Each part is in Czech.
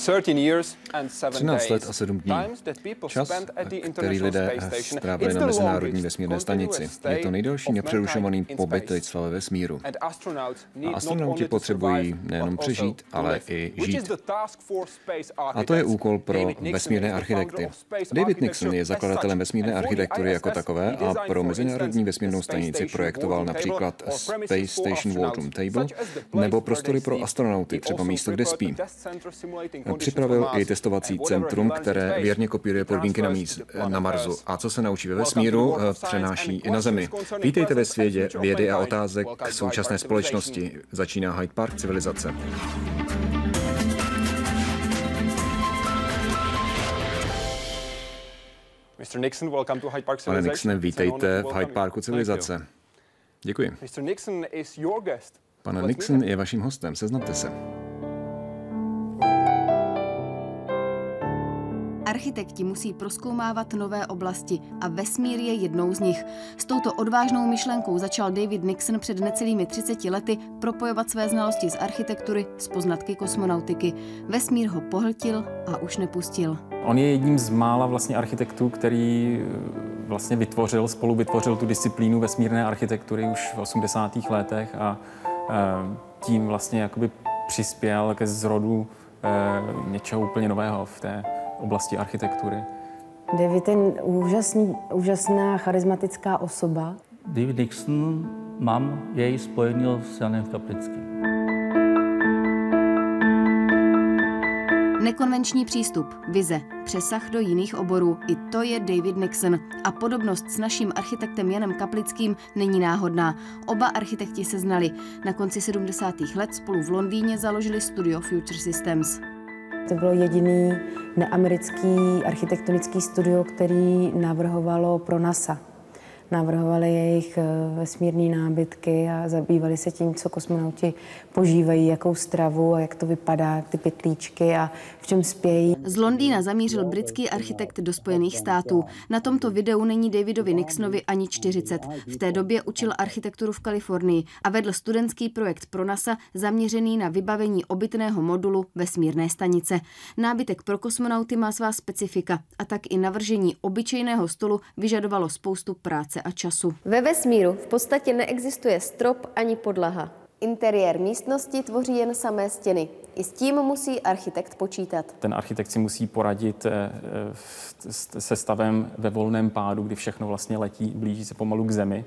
13 let a 7 dní. Čas, který lidé strávili na Mezinárodní vesmírné stanici. Je to nejdelší nepřerušovaný pobyt lidstva ve vesmíru. A astronauti potřebují nejenom přežít, ale i žít. A to je úkol pro vesmírné architekty. David Nixon je zakladatelem vesmírné architektury jako takové a pro Mezinárodní vesmírnou stanici projektoval například Space Station Wardroom Table nebo prostory pro astronauty, třeba místo, kde spí. Připravil i testovací centrum, které věrně kopíruje podmínky na, míz, na Marsu. A co se naučí ve vesmíru, přenáší i na Zemi. Vítejte ve světě vědy a otázek současné společnosti. Začíná Hyde Park civilizace. Pane Nixone, vítejte v Hyde Parku civilizace. Děkuji. Pane Nixon je vaším hostem, seznamte se. Architekti musí proskoumávat nové oblasti a vesmír je jednou z nich. S touto odvážnou myšlenkou začal David Nixon před necelými 30 lety propojovat své znalosti z architektury s poznatky kosmonautiky. Vesmír ho pohltil a už nepustil. On je jedním z mála vlastně architektů, který eh, vlastně vytvořil, spolu vytvořil tu disciplínu vesmírné architektury už v 80. letech a eh, tím vlastně jakoby přispěl ke zrodu eh, něčeho úplně nového v té oblasti architektury. David je úžasný, úžasná charismatická osoba. David Nixon mám jej spojenil s Janem Kaplickým. Nekonvenční přístup, vize, přesah do jiných oborů, i to je David Nixon. A podobnost s naším architektem Janem Kaplickým není náhodná. Oba architekti se znali. Na konci 70. let spolu v Londýně založili studio Future Systems. To bylo jediný neamerický architektonický studio, který navrhovalo pro NASA navrhovali jejich eh, vesmírné nábytky a zabývali se tím, co kosmonauti požívají, jakou stravu a jak to vypadá, ty pytlíčky a v čem spějí. Z Londýna zamířil britský architekt do Spojených států. Na tomto videu není Davidovi Nixonovi ani 40. V té době učil architekturu v Kalifornii a vedl studentský projekt pro NASA zaměřený na vybavení obytného modulu vesmírné stanice. Nábytek pro kosmonauty má svá specifika a tak i navržení obyčejného stolu vyžadovalo spoustu práce a času. Ve vesmíru v podstatě neexistuje strop ani podlaha. Interiér místnosti tvoří jen samé stěny. I s tím musí architekt počítat. Ten architekt si musí poradit eh, se stavem ve volném pádu, kdy všechno vlastně letí, blíží se pomalu k Zemi,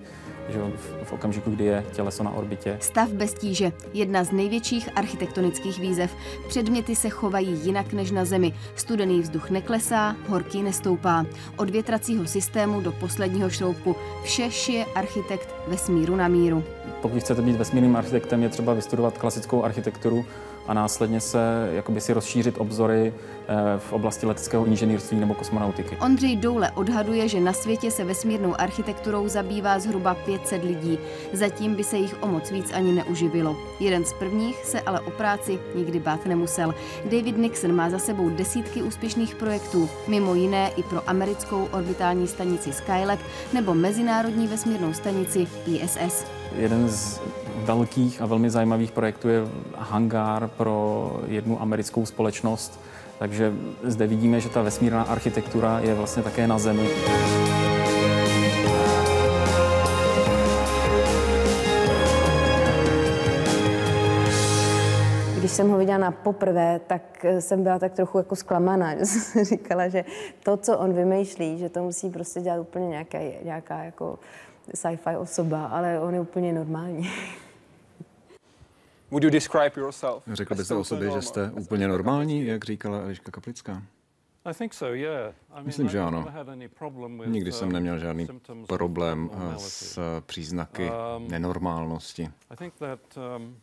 že v okamžiku, kdy je těleso na orbitě. Stav bez tíže, jedna z největších architektonických výzev. Předměty se chovají jinak než na Zemi. Studený vzduch neklesá, horký nestoupá. Od větracího systému do posledního šroubku. Vše šije architekt vesmíru na míru. Pokud chcete být vesmírným architektem, je třeba vystudovat klasickou architekturu a následně se jakoby si rozšířit obzory eh, v oblasti leteckého inženýrství nebo kosmonautiky. Ondřej Doule odhaduje, že na světě se vesmírnou architekturou zabývá zhruba 500 lidí. Zatím by se jich o moc víc ani neuživilo. Jeden z prvních se ale o práci nikdy bát nemusel. David Nixon má za sebou desítky úspěšných projektů, mimo jiné i pro americkou orbitální stanici Skylab nebo mezinárodní vesmírnou stanici ISS. Jeden z velkých a velmi zajímavých projektů je hangár pro jednu americkou společnost. Takže zde vidíme, že ta vesmírná architektura je vlastně také na Zemi. Když jsem ho viděla na poprvé, tak jsem byla tak trochu jako zklamaná, říkala, že to, co on vymýšlí, že to musí prostě dělat úplně nějaká, nějaká jako sci-fi osoba, ale on je úplně normální. Would you describe yourself? Řekl byste o sobě, že jste úplně normální, jak říkala Eliška Kaplická? Myslím, že ano. Nikdy jsem neměl žádný problém s příznaky um, nenormálnosti. Um,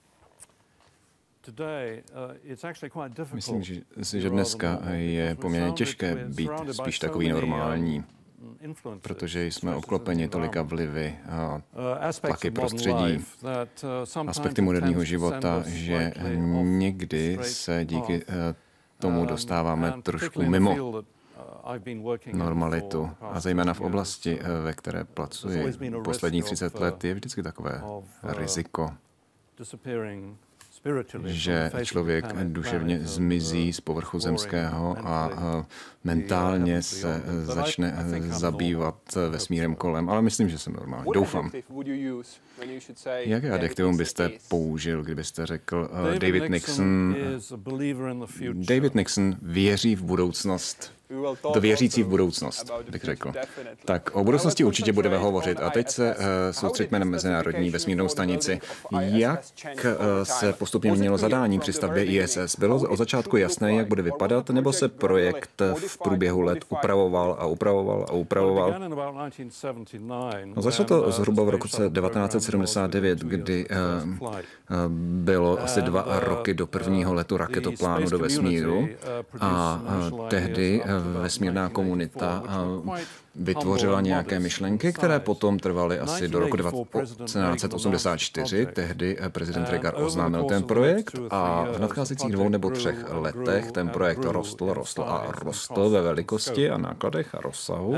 Myslím, že dneska je poměrně těžké být spíš takový normální protože jsme obklopeni tolika vlivy a tlaky prostředí, aspekty moderního života, že někdy se díky tomu dostáváme trošku mimo normalitu. A zejména v oblasti, ve které pracuji. posledních 30 let, je vždycky takové riziko že člověk duševně zmizí z povrchu zemského a mentálně se začne zabývat vesmírem kolem, ale myslím, že jsem normální. Doufám. Jaké adjektivum byste použil, kdybyste řekl uh, David Nixon? David Nixon věří v budoucnost to věřící v budoucnost, bych řekl. Tak o budoucnosti určitě budeme hovořit. A teď se uh, soustředíme na Mezinárodní vesmírnou stanici. Jak uh, se postupně měnilo zadání při stavbě ISS? Bylo od začátku jasné, jak bude vypadat, nebo se projekt v průběhu let upravoval a upravoval a upravoval? No, začalo to zhruba v roce 1979, kdy uh, bylo asi dva roky do prvního letu raketoplánu do vesmíru a tehdy vesmírná komunita vytvořila nějaké myšlenky, které potom trvaly asi do roku 1984. Tehdy prezident Reagan oznámil ten projekt a v nadcházejících dvou nebo třech letech ten projekt rostl, rostl a rostl ve velikosti a nákladech a rozsahu.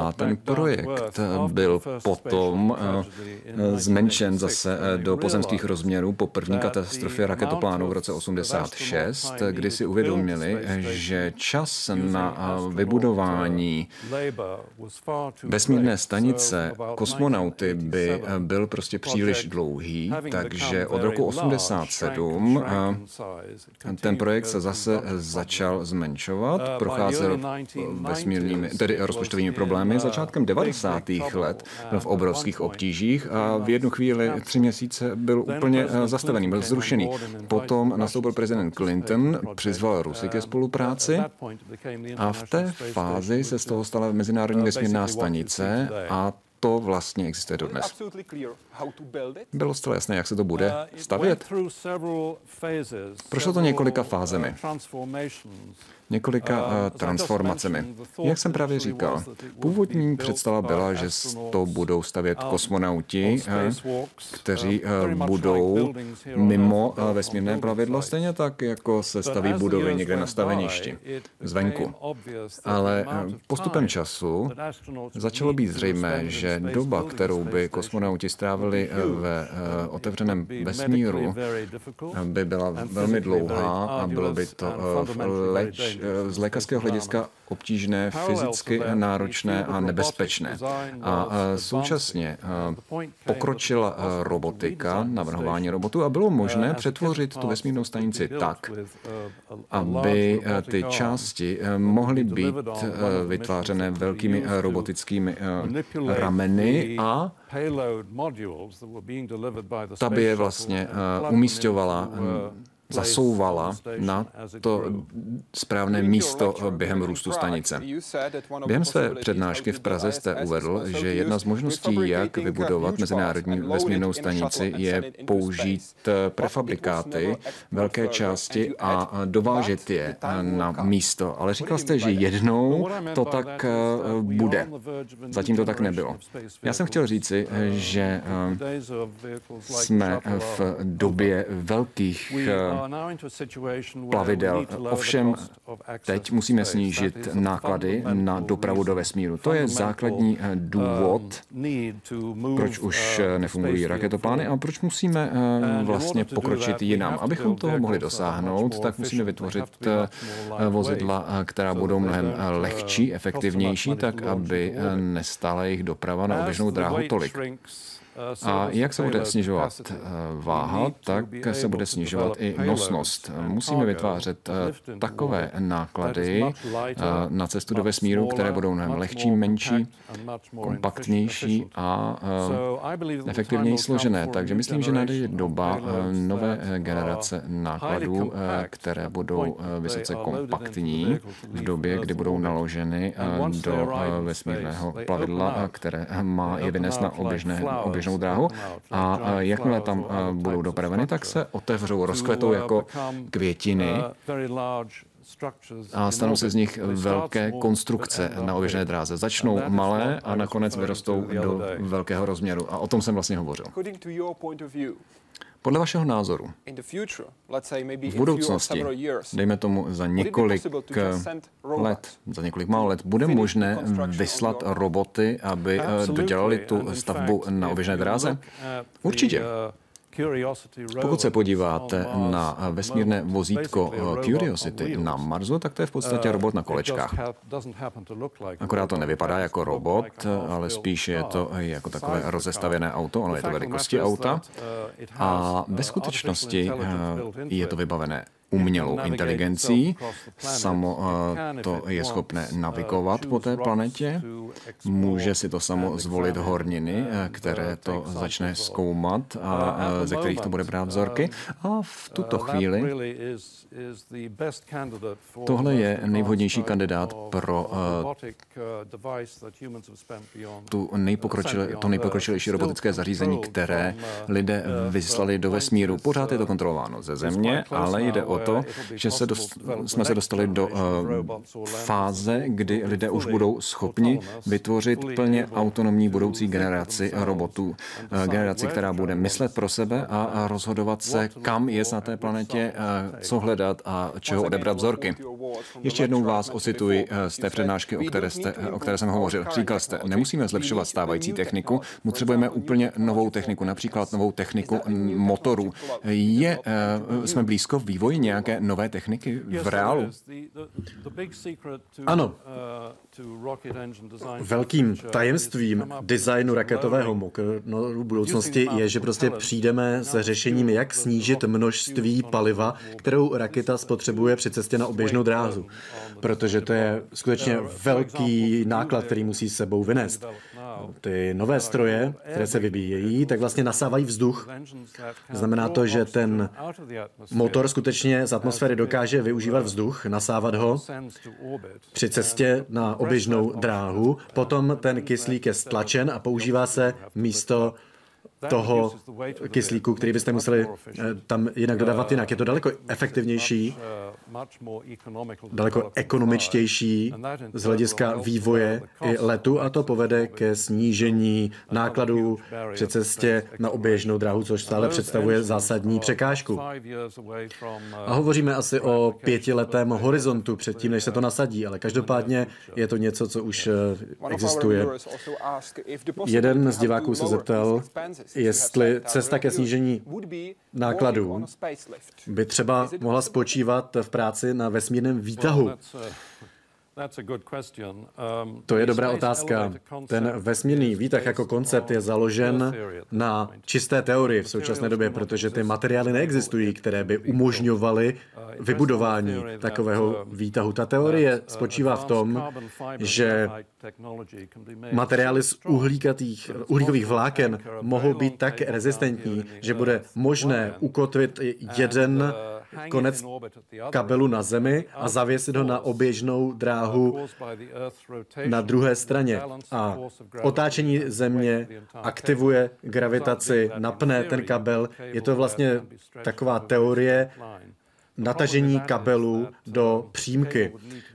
A ten projekt byl potom eh, zmenšen zase eh, do pozemských rozměrů po první katastrofě raketoplánu v roce 86, kdy si uvědomili, že čas na eh, vybudování vesmírné stanice kosmonauty by byl prostě příliš dlouhý, takže od roku 87 ten projekt se zase začal zmenšovat, procházel vesmírnými, tedy rozpočtovými problémy. Začátkem 90. let byl v obrovských obtížích a v jednu chvíli tři měsíce byl úplně eh, zastavený, byl zrušený. Potom nastoupil prezident Clinton, přizval Rusy ke spolupráci a v té fázi se z toho stala Mezinárodní vesmírná stanice a to vlastně existuje dodnes. Bylo zcela jasné, jak se to bude stavět. Prošlo to několika fázemi několika uh, transformacemi. Jak jsem právě říkal, původní představa byla, že to budou stavět kosmonauti, eh, kteří eh, budou mimo eh, vesmírné plavidlo, stejně tak, jako se staví budovy někde na staveništi, zvenku. Ale postupem času začalo být zřejmé, že doba, kterou by kosmonauti strávili ve otevřeném vesmíru, by byla velmi dlouhá a bylo by to leč z lékařského hlediska obtížné, fyzicky náročné a nebezpečné. A současně pokročila robotika, navrhování robotů a bylo možné přetvořit tu vesmírnou stanici tak, aby ty části mohly být vytvářené velkými robotickými rameny a ta by je vlastně umístěvala zasouvala na to správné místo během růstu stanice. Během své přednášky v Praze jste uvedl, že jedna z možností, jak vybudovat mezinárodní vesmírnou stanici, je použít prefabrikáty velké části a dovážet je na místo. Ale říkal jste, že jednou to tak eh, bude. Zatím to tak nebylo. Já jsem chtěl říci, že eh, jsme v době velkých eh, plavidel. Ovšem teď musíme snížit náklady na dopravu do vesmíru. To je základní eh, důvod, proč už eh, nefungují raketoplány a proč musíme eh, vlastně pokročit jinam. Abychom toho mohli dosáhnout, tak musíme vytvořit vozidla, která budou mnohem lehčí, efektivnější, tak aby nestála jejich doprava na oběžnou dráhu tolik. A jak se bude snižovat eh, váha, tak se bude snižovat i nosnost. Musíme vytvářet eh, takové náklady eh, na cestu do vesmíru, které budou mnohem lehčí, menší, kompaktnější a efektivněji složené. Takže myslím, že nadejde doba nové generace nákladů, které budou vysoce kompaktní v době, kdy budou naloženy do vesmírného plavidla, které má je vynes na oběžné, oběžnou oběžnou dráhu. a jakmile tam budou dopraveny, tak se otevřou, rozkvetou jako květiny. a stanou se z nich velké konstrukce na oběžné dráze. Začnou malé a nakonec vyrostou do velkého rozměru. A o tom jsem vlastně hovořil. Podle vašeho názoru, v budoucnosti, dejme tomu za několik let, za několik málo let, bude možné vyslat roboty, aby eh, dodělali tu stavbu na oběžné dráze? Určitě. Pokud se podíváte na vesmírné vozítko Curiosity na Marsu, tak to je v podstatě robot na kolečkách. Akorát to nevypadá jako robot, ale spíš je to jako takové rozestavěné auto, ono je to velikosti auta. A ve skutečnosti je to vybavené umělou inteligencí. Samo eh, to je schopné navigovat po té planetě. Může si to samo zvolit horniny, eh, které to začne zkoumat a eh, ze kterých to bude brát vzorky. A v tuto chvíli tohle je nejvhodnější kandidát pro tu nejpokročilé, to nejpokročilejší robotické zařízení, které lidé vyslali do vesmíru. Pořád je to kontrolováno ze Země, ale jde o to, že se dost, jsme se dostali do uh, fáze, kdy lidé už budou schopni vytvořit plně autonomní budoucí generaci robotů. Uh, generaci, která bude myslet pro sebe a rozhodovat se, kam je na té planetě, uh, co hledat a čeho odebrat vzorky. Ještě jednou vás osituji z té přednášky, o které, jste, o které jsem hovořil. Říkal jste, nemusíme zlepšovat stávající techniku, potřebujeme úplně novou techniku, například novou techniku motorů. Je, jsme blízko vývoji nějaké nové techniky v reálu? Ano. Velkým tajemstvím designu raketového motoru v budoucnosti je, že prostě přijdeme se řešením, jak snížit množství paliva, kterou raketa spotřebuje při cestě na oběžnou dráhu. Protože to je skutečně velký náklad, který musí sebou vynést. Ty nové stroje, které se vybíjejí, tak vlastně nasávají vzduch. Znamená to, že ten motor skutečně z atmosféry dokáže využívat vzduch, nasávat ho při cestě na oběžnou dráhu. Potom ten kyslík je stlačen a používá se místo toho kyslíku, který byste museli eh, tam jinak dodávat jinak. Je to daleko efektivnější, daleko ekonomičtější z hlediska vývoje i letu a to povede ke snížení nákladů při cestě na oběžnou dráhu, což stále představuje zásadní překážku. A hovoříme asi o pětiletém horizontu předtím, než se to nasadí, ale každopádně je to něco, co už eh, existuje. Jeden z diváků se zeptal, jestli cesta ke snížení nákladů by třeba mohla spočívat v práci na vesmírném výtahu. Um, to je dobrá otázka. Ten vesmírný výtah jako koncept je založen na čisté teorii v současné době, protože ty materiály neexistují, které by umožňovaly uh, vybudování takového um, výtahu. Ta teorie uh, spočívá v tom, že materiály z uhlíkatých, uhlíkových vláken mohou být tak rezistentní, že bude možné ukotvit jeden uh, konec kabelu na Zemi a zavěsit ho na oběžnou dráhu na druhé straně. A otáčení Země aktivuje gravitaci, napne ten kabel. Je to vlastně taková teorie natažení kabelu do přímky.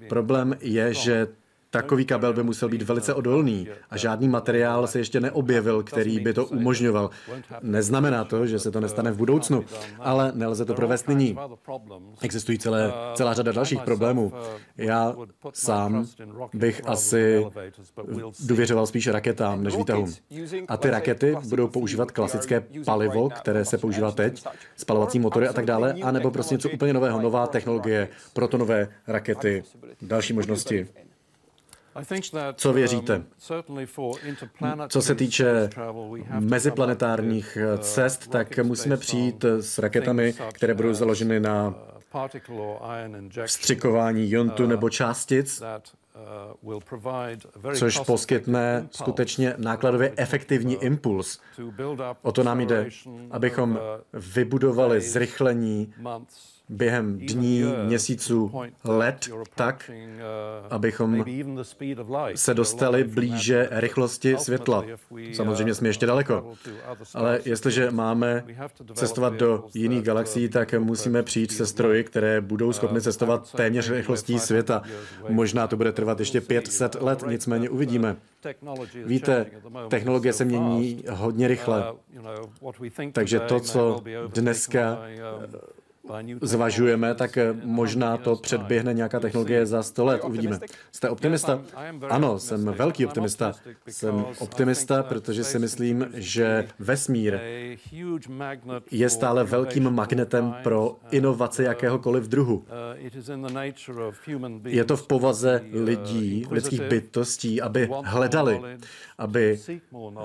Problém je, že Takový kabel by musel být velice odolný a žádný materiál se ještě neobjevil, který by to umožňoval. Neznamená to, že se to nestane v budoucnu, ale nelze to provést nyní. Existují celé, celá řada dalších problémů. Já sám bych asi důvěřoval spíše raketám než výtahům. A ty rakety budou používat klasické palivo, které se používá teď, spalovací motory a tak dále, anebo prostě něco úplně nového, nová technologie, protonové rakety, další možnosti. Co věříte? Um, Co se týče meziplanetárních uh, cest, tak musíme přijít s raketami, které budou založeny na uh, vstřikování jontu uh, nebo částic, což poskytne skutečně nákladově efektivní impuls. O to nám jde, abychom vybudovali zrychlení během dní, měsíců, let tak, abychom se dostali blíže rychlosti světla. Samozřejmě jsme ještě daleko. Ale jestliže máme cestovat do jiných galaxií, tak musíme přijít se stroji, které budou schopny cestovat téměř rychlostí světa. Možná to bude trvat ještě 500 let, nicméně uvidíme. Víte, technologie se mění hodně rychle. Takže to, co dneska zvažujeme, tak možná to předběhne nějaká technologie za 100 let. Uvidíme. Jste optimista? Ano, jsem velký optimista. Jsem optimista, protože si myslím, že vesmír je stále velkým magnetem pro inovace jakéhokoliv druhu. Je to v povaze lidí, lidských bytostí, aby hledali, aby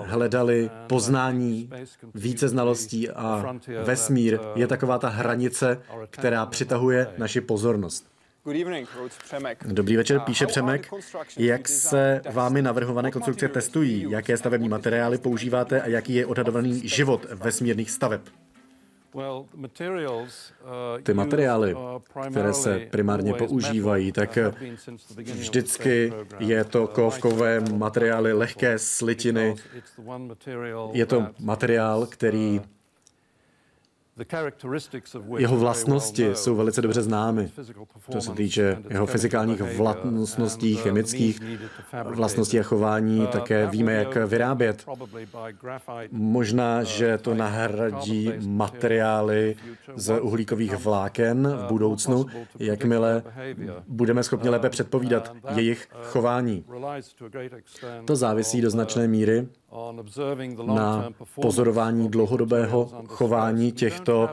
hledali poznání, více znalostí a vesmír je taková ta hranice, která přitahuje naši pozornost. Dobrý večer, píše Přemek. Jak se vámi navrhované konstrukce testují? Jaké stavební materiály používáte a jaký je odhadovaný život vesmírných staveb? Ty materiály, které se primárně používají, tak vždycky je to kovkové materiály, lehké slitiny. Je to materiál, který jeho vlastnosti jsou velice dobře známy, co se týče jeho fyzikálních vlastností, uh, chemických vlastností a chování. Uh, také víme, jak vyrábět. Možná, uh, že to nahradí materiály z uhlíkových vláken v budoucnu, jakmile budeme schopni lépe předpovídat jejich chování. To závisí do značné míry na pozorování dlouhodobého chování těchto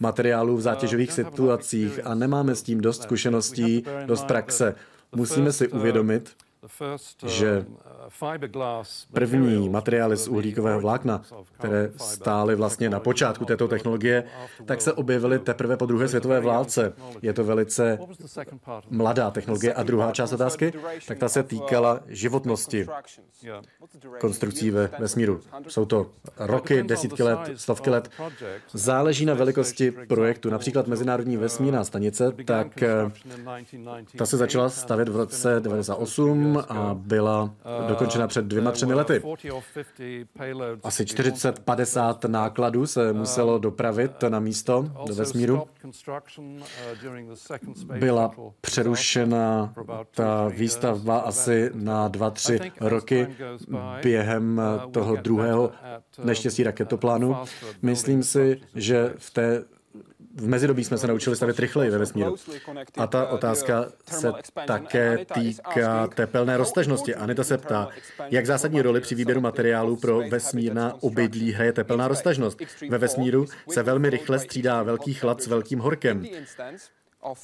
materiálů v zátěžových situacích a nemáme s tím dost zkušeností, dost praxe. Musíme si uvědomit, že První materiály z uhlíkového vlákna, které stály vlastně na počátku této technologie, tak se objevily teprve po druhé světové válce. Je to velice mladá technologie. A druhá část otázky, tak ta se týkala životnosti konstrukcí ve vesmíru. Jsou to roky, desítky let, stovky let. Záleží na velikosti projektu. Například Mezinárodní vesmírná stanice, tak eh, ta se začala stavět v roce 98 a byla do dokončena před dvěma, třemi lety. Asi 40-50 nákladů se muselo dopravit na místo do vesmíru. Byla přerušena ta výstavba asi na dva, tři roky během toho druhého neštěstí raketoplánu. Myslím si, že v té v mezidobí jsme se naučili stavět rychleji ve vesmíru. A ta otázka se také týká tepelné roztažnosti. Anita se ptá, jak zásadní roli při výběru materiálů pro vesmírná obydlí hraje tepelná roztažnost. Ve vesmíru se velmi rychle střídá velký chlad s velkým horkem.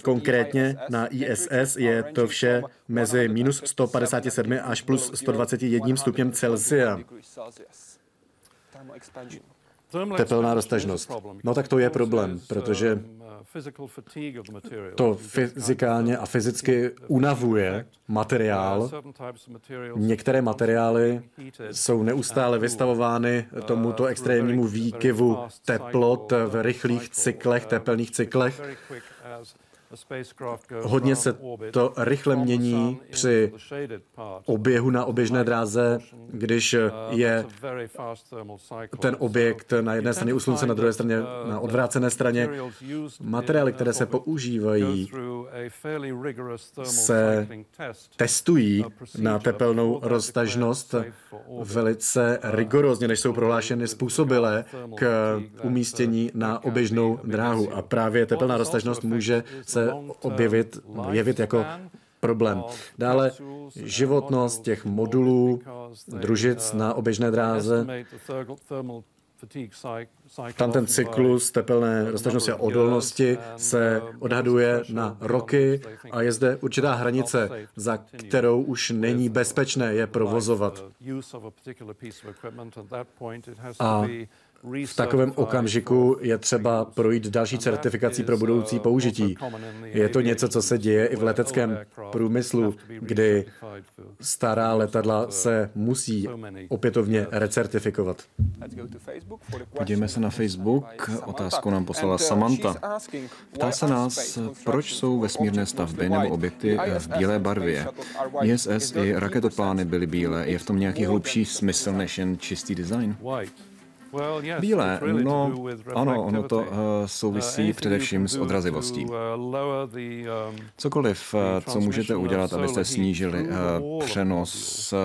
Konkrétně na ISS je to vše mezi minus 157 až plus 121 stupněm Celsia. Tepelná roztažnost. No tak to je problém, protože to fyzikálně a fyzicky unavuje materiál. Některé materiály jsou neustále vystavovány tomuto extrémnímu výkyvu teplot v rychlých cyklech, tepelných cyklech. Hodně se to rychle mění při oběhu na oběžné dráze, když uh, je ten objekt na jedné straně u slunce, na druhé straně uh, na odvrácené straně. Materiály, které se používají, se testují na tepelnou roztažnost velice rigorózně, než jsou prohlášeny způsobilé k umístění na oběžnou dráhu. A právě tepelná roztažnost může se objevit, jevit jako problém. Dále životnost těch modulů, družic na oběžné dráze. Tam ten cyklus tepelné roztažnosti a odolnosti se odhaduje na roky a je zde určitá hranice, za kterou už není bezpečné je provozovat. A v takovém okamžiku je třeba projít další certifikací pro budoucí použití. Je to něco, co se děje i v leteckém průmyslu, kdy stará letadla se musí opětovně recertifikovat. Podívejme se na Facebook. Otázku nám poslala Samantha. Ptá se nás, proč jsou vesmírné stavby nebo objekty v bílé barvě. ISS i raketoplány byly bílé. Je v tom nějaký hlubší smysl než jen čistý design? Bílé, no ano, ono to uh, souvisí především s odrazivostí. Uh, um, Cokoliv, uh, co můžete udělat, abyste snížili uh, přenos uh,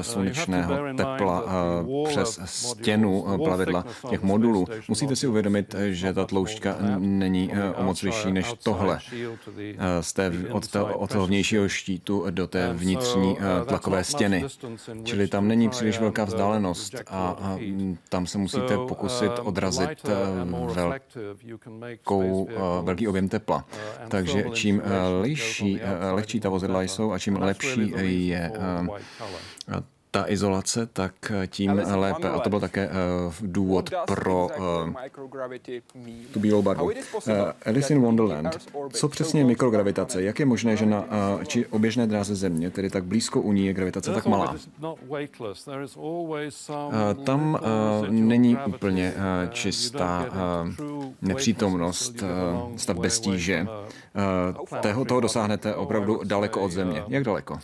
slunečného tepla uh, přes stěnu uh, plavidla těch modulů, musíte si uvědomit, že ta tloušťka není uh, o moc vyšší než tohle. Uh, z té, od, to, od toho vnějšího štítu do té vnitřní uh, tlakové stěny. Čili tam není příliš velká vzdálenost a, a tam se musí musíte pokusit odrazit uh, velkou, uh, velký objem tepla. Takže čím lejší, lehčí ta vozidla jsou a čím lepší je ta izolace, tak eh, tím lépe. A to byl také uh, důvod pro uh, tu bílou barvu. Uh, Alice in Wonderland. Co přesně je mikrogravitace? Jak je možné, že na uh, či oběžné dráze Země, tedy tak blízko u ní, je gravitace tak malá? Uh, tam uh, není úplně uh, čistá uh, nepřítomnost, uh, stav bez tíže. Uh, toho, toho dosáhnete opravdu daleko od Země. Jak daleko?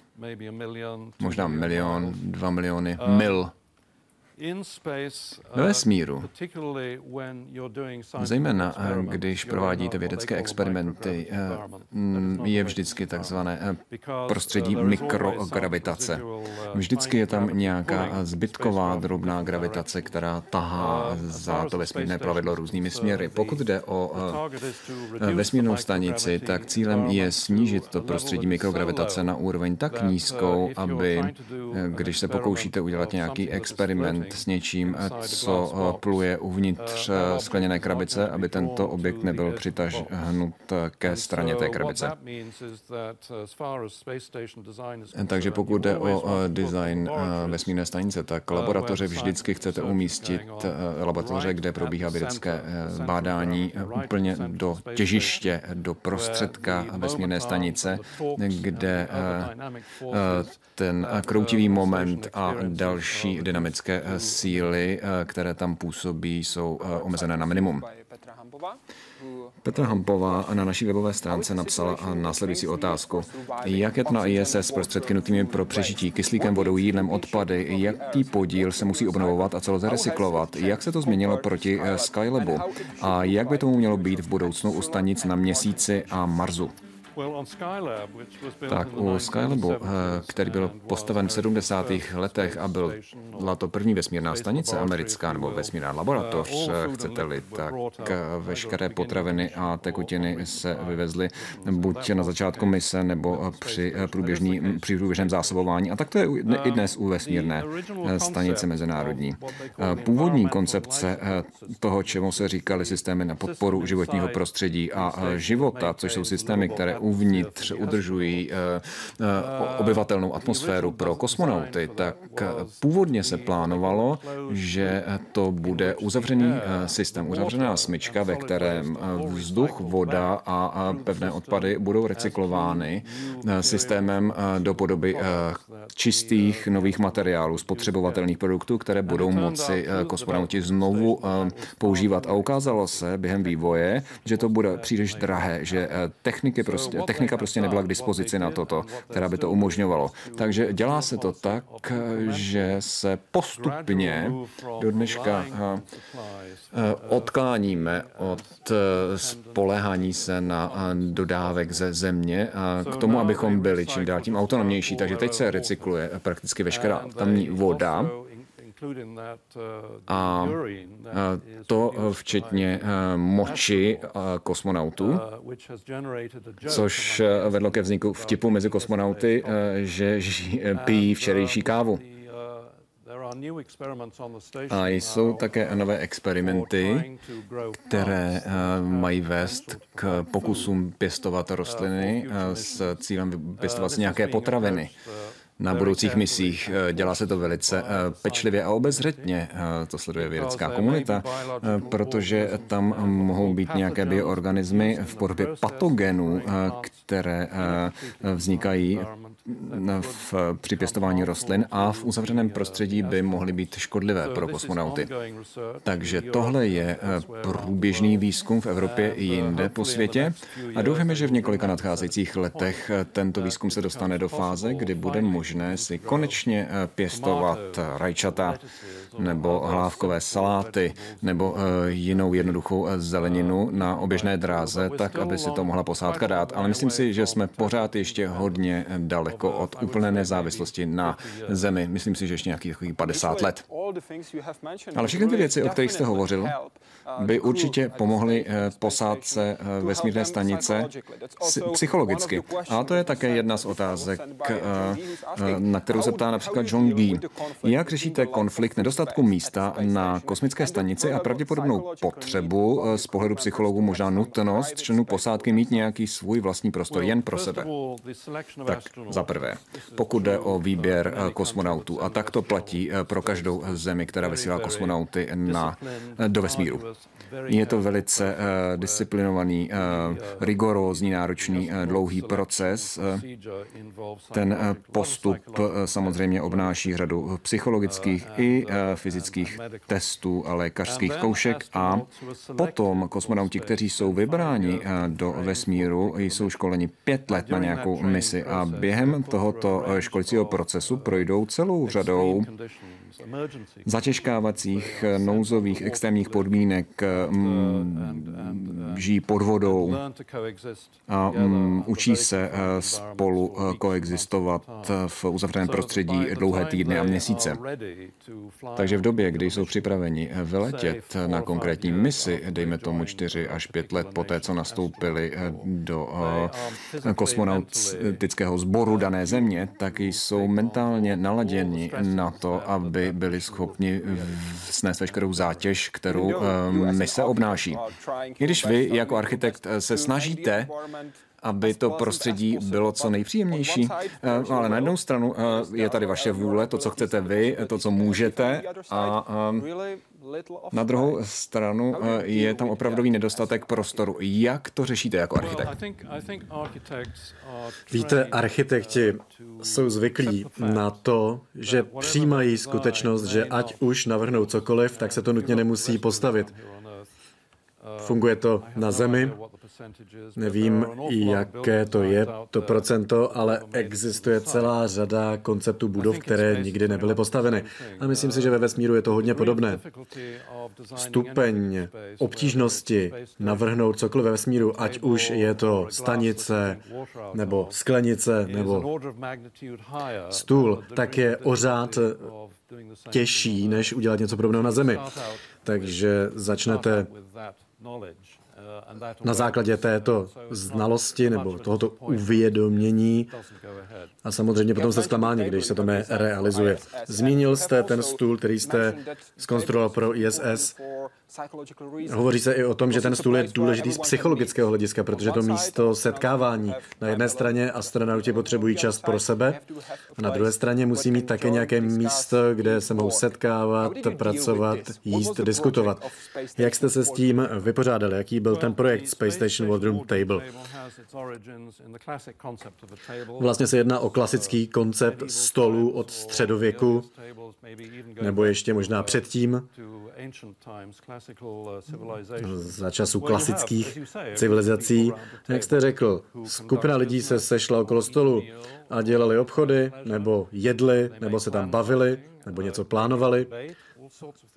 Možná milion, dva miliony mil ve vesmíru, zejména když provádíte vědecké experimenty, je vždycky takzvané prostředí mikrogravitace. Vždycky je tam nějaká zbytková drobná gravitace, která tahá za to vesmírné plavidlo různými směry. Pokud jde o vesmírnou stanici, tak cílem je snížit to prostředí mikrogravitace na úroveň tak nízkou, aby když se pokoušíte udělat nějaký experiment, s něčím, co eh, pluje uvnitř eh, skleněné krabice, aby tento objekt nebyl přitažnut ke straně té krabice. Takže pokud jde o eh, design vesmírné stanice, tak laboratoře vždycky chcete umístit laboratoře, kde probíhá vědecké bádání úplně do těžiště, do prostředka vesmírné stanice, kde ten kroutivý moment a další dynamické síly, eh, které tam působí, jsou eh, omezené na minimum. Petra Hampová na naší webové stránce napsala následující otázku. Jak je to na ISS prostředky nutnými pro přežití kyslíkem, vodou, jídlem, odpady? Jaký podíl se musí obnovovat a co lze recyklovat? Jak se to změnilo proti eh, Skylabu? A jak by tomu mělo být v budoucnu u stanic na měsíci a Marsu? Tak u Skylabu, eh, který byl postaven v 70. letech a byl to první vesmírná stanice americká nebo vesmírná laboratoř, uh, chcete-li, tak eh, veškeré potraviny a tekutiny se vyvezly buď na začátku mise nebo při, průběžný, při průběžném zásobování. A tak to je i dnes u vesmírné stanice mezinárodní. Původní koncepce toho, čemu se říkali systémy na podporu životního prostředí a života, což jsou systémy, které uvnitř udržují eh, eh, obyvatelnou atmosféru pro kosmonauty, tak eh, původně se plánovalo, že to bude uzavřený systém, uzavřená smyčka, ve kterém vzduch, voda a pevné odpady budou recyklovány systémem do podoby čistých nových materiálů, spotřebovatelných produktů, které budou moci kosmonauti znovu používat. A ukázalo se během vývoje, že to bude příliš drahé, že techniky prostě prostě, technika prostě nebyla k dispozici na toto, která by to umožňovalo. Takže dělá se to tak, že se postupně do dneška eh, eh, odkláníme od eh, spolehání se na dodávek ze země k tomu, abychom byli čím dál tím autonomnější. Takže teď se recykluje prakticky veškerá tamní voda, a to včetně moči kosmonautů, což vedlo ke vzniku vtipu mezi kosmonauty, že pijí včerejší kávu. A jsou také nové experimenty, které mají vést k pokusům pěstovat rostliny s cílem pěstovat nějaké potraviny. Na budoucích misích. Dělá se to velice pečlivě a obezřetně, to sleduje vědecká komunita, protože tam mohou být nějaké bioorganismy v podobě patogenů, které vznikají v, při pěstování rostlin a v uzavřeném prostředí by mohly být škodlivé pro kosmonauty. Takže tohle je průběžný výzkum v Evropě i jinde po světě a doufáme, že v několika nadcházejících letech tento výzkum se dostane do fáze, kdy bude možné si konečně pěstovat rajčata nebo hlávkové saláty nebo jinou jednoduchou zeleninu na oběžné dráze, tak aby si to mohla posádka dát. Ale myslím si, že jsme pořád ještě hodně daleko od úplné nezávislosti na zemi. Myslím si, že ještě nějakých 50 let. Ale všechny ty věci, o kterých jste hovořil, by určitě pomohly eh, posádce eh, vesmírné stanice psychologicky. A to je také jedna z otázek, eh, na kterou se ptá například John Gee. Jak řešíte konflikt nedostatku místa na kosmické stanici a pravděpodobnou potřebu z pohledu psychologů, možná nutnost členů posádky mít nějaký svůj vlastní prostor jen pro sebe? Tak za prvé, pokud jde o výběr kosmonautů, a tak to platí pro každou zemi, která vysílá kosmonauty na, do vesmíru. Je to velice uh, disciplinovaný, uh, rigorózní, náročný, uh, dlouhý proces. Ten postup samozřejmě obnáší řadu psychologických i fyzických testů a lékařských zkoušek a potom kosmonauti, kteří jsou vybráni do vesmíru, jsou školeni pět let na nějakou misi a během tohoto školicího procesu projdou celou řadou zatěžkávacích, nouzových, extrémních podmínek, mm, žijí pod vodou a mm, učí se eh, spolu eh, koexistovat v uzavřeném prostředí dlouhé týdny a měsíce. Takže v době, kdy jsou připraveni vyletět na konkrétní misi, dejme tomu 4 až 5 let poté, co nastoupili eh, do kosmonautického sboru dané země, tak jsou mentálně naladěni na to, aby byli schopni snést veškerou zátěž, kterou mise obnáší. I když vy jako architekt se snažíte aby to prostředí bylo co nejpříjemnější. Ale na jednu stranu je tady vaše vůle, to, co chcete vy, to, co můžete a na druhou stranu je tam opravdový nedostatek prostoru. Jak to řešíte jako architekt? Víte, architekti jsou zvyklí na to, že přijímají skutečnost, že ať už navrhnou cokoliv, tak se to nutně nemusí postavit. Funguje to na zemi, Nevím, jaké to je, to procento, ale existuje celá řada konceptů budov, které nikdy nebyly postaveny. A myslím si, že ve vesmíru je to hodně podobné. Stupeň obtížnosti navrhnout cokoliv ve vesmíru, ať už je to stanice, nebo sklenice, nebo stůl, tak je ořád těžší, než udělat něco podobného na Zemi. Takže začnete na základě této znalosti nebo tohoto uvědomění a samozřejmě potom jste zklamáni, když se to nerealizuje. Zmínil jste ten stůl, který jste zkonstruoval pro ISS. Hovoří se i o tom, že ten stůl je důležitý z psychologického hlediska, protože to místo setkávání. Na jedné straně astronauti potřebují čas pro sebe, a na druhé straně musí mít také nějaké místo, kde se mohou setkávat, pracovat, jíst, diskutovat. Jak jste se s tím vypořádali? Jaký byl ten projekt Space Station Wardroom Table? Vlastně se jedná o klasický koncept stolu od středověku, nebo ještě možná předtím, za času klasických civilizací. Jak jste řekl, skupina lidí se sešla okolo stolu a dělali obchody, nebo jedli, nebo se tam bavili, nebo něco plánovali